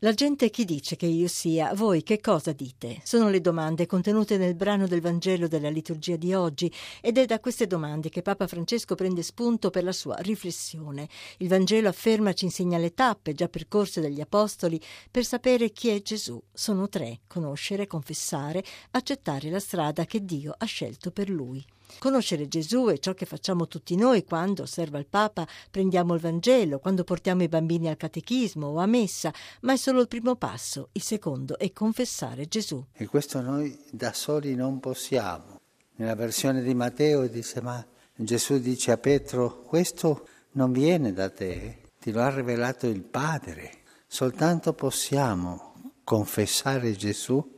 La gente chi dice che io sia? Voi che cosa dite? Sono le domande contenute nel brano del Vangelo della liturgia di oggi ed è da queste domande che Papa Francesco prende spunto per la sua riflessione. Il Vangelo afferma ci insegna le tappe già percorse dagli Apostoli per sapere chi è Gesù. Sono tre: conoscere, confessare, accettare la strada che Dio ha scelto per lui. Conoscere Gesù è ciò che facciamo tutti noi quando, osserva il Papa, prendiamo il Vangelo, quando portiamo i bambini al catechismo o a messa, ma è solo il primo passo. Il secondo è confessare Gesù. E questo noi da soli non possiamo. Nella versione di Matteo dice, ma Gesù dice a Pietro, questo non viene da te, ti lo ha rivelato il Padre. Soltanto possiamo confessare Gesù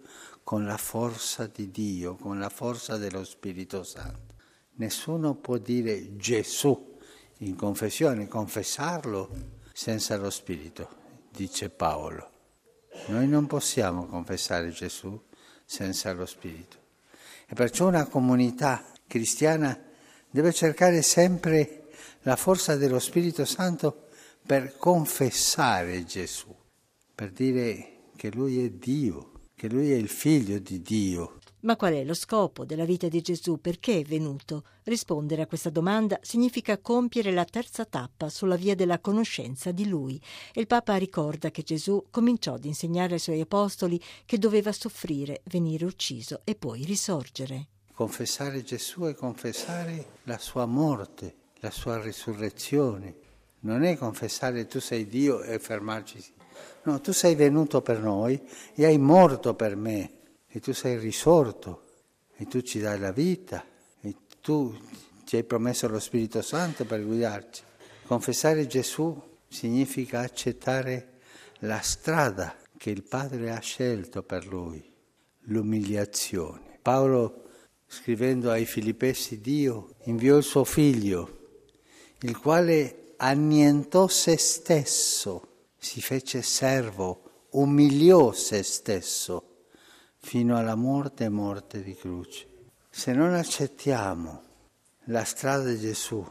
con la forza di Dio, con la forza dello Spirito Santo. Nessuno può dire Gesù in confessione, confessarlo senza lo Spirito, dice Paolo. Noi non possiamo confessare Gesù senza lo Spirito. E perciò una comunità cristiana deve cercare sempre la forza dello Spirito Santo per confessare Gesù, per dire che Lui è Dio che lui è il figlio di Dio. Ma qual è lo scopo della vita di Gesù? Perché è venuto? Rispondere a questa domanda significa compiere la terza tappa sulla via della conoscenza di Lui. E il Papa ricorda che Gesù cominciò ad insegnare ai suoi apostoli che doveva soffrire, venire ucciso e poi risorgere. Confessare Gesù è confessare la sua morte, la sua risurrezione. Non è confessare tu sei Dio e fermarci No, tu sei venuto per noi e hai morto per me e tu sei risorto e tu ci dai la vita e tu ci hai promesso lo Spirito Santo per guidarci. Confessare Gesù significa accettare la strada che il Padre ha scelto per lui, l'umiliazione. Paolo, scrivendo ai Filippesi, Dio inviò il suo figlio, il quale annientò se stesso si fece servo, umiliò se stesso fino alla morte e morte di croce. Se non accettiamo la strada di Gesù,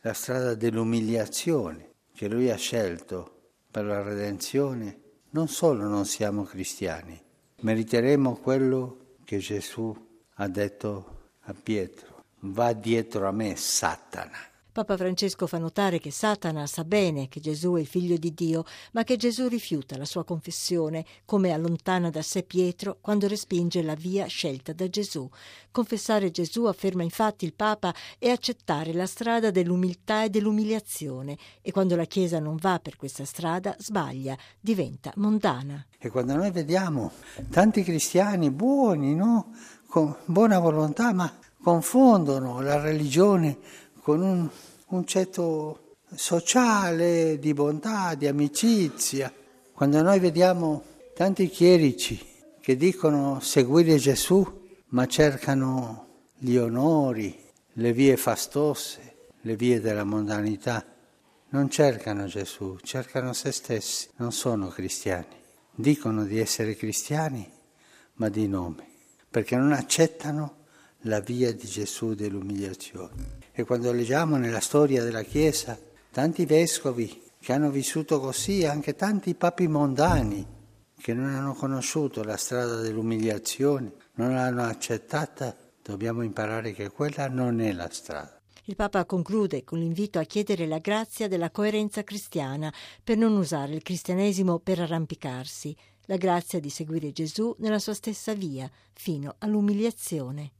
la strada dell'umiliazione che Lui ha scelto per la redenzione, non solo non siamo cristiani, meriteremo quello che Gesù ha detto a Pietro, va dietro a me Satana. Papa Francesco fa notare che Satana sa bene che Gesù è il figlio di Dio, ma che Gesù rifiuta la sua confessione, come allontana da sé Pietro quando respinge la via scelta da Gesù. Confessare Gesù, afferma infatti il Papa, è accettare la strada dell'umiltà e dell'umiliazione e quando la Chiesa non va per questa strada sbaglia, diventa mondana. E quando noi vediamo tanti cristiani buoni, no? con buona volontà, ma confondono la religione con un concetto sociale, di bontà, di amicizia. Quando noi vediamo tanti chierici che dicono seguire Gesù, ma cercano gli onori, le vie fastose, le vie della mondanità, non cercano Gesù, cercano se stessi, non sono cristiani. Dicono di essere cristiani, ma di nome, perché non accettano la via di Gesù dell'umiliazione. E quando leggiamo nella storia della Chiesa tanti vescovi che hanno vissuto così, anche tanti papi mondani che non hanno conosciuto la strada dell'umiliazione, non l'hanno accettata, dobbiamo imparare che quella non è la strada. Il Papa conclude con l'invito a chiedere la grazia della coerenza cristiana per non usare il cristianesimo per arrampicarsi, la grazia di seguire Gesù nella sua stessa via, fino all'umiliazione.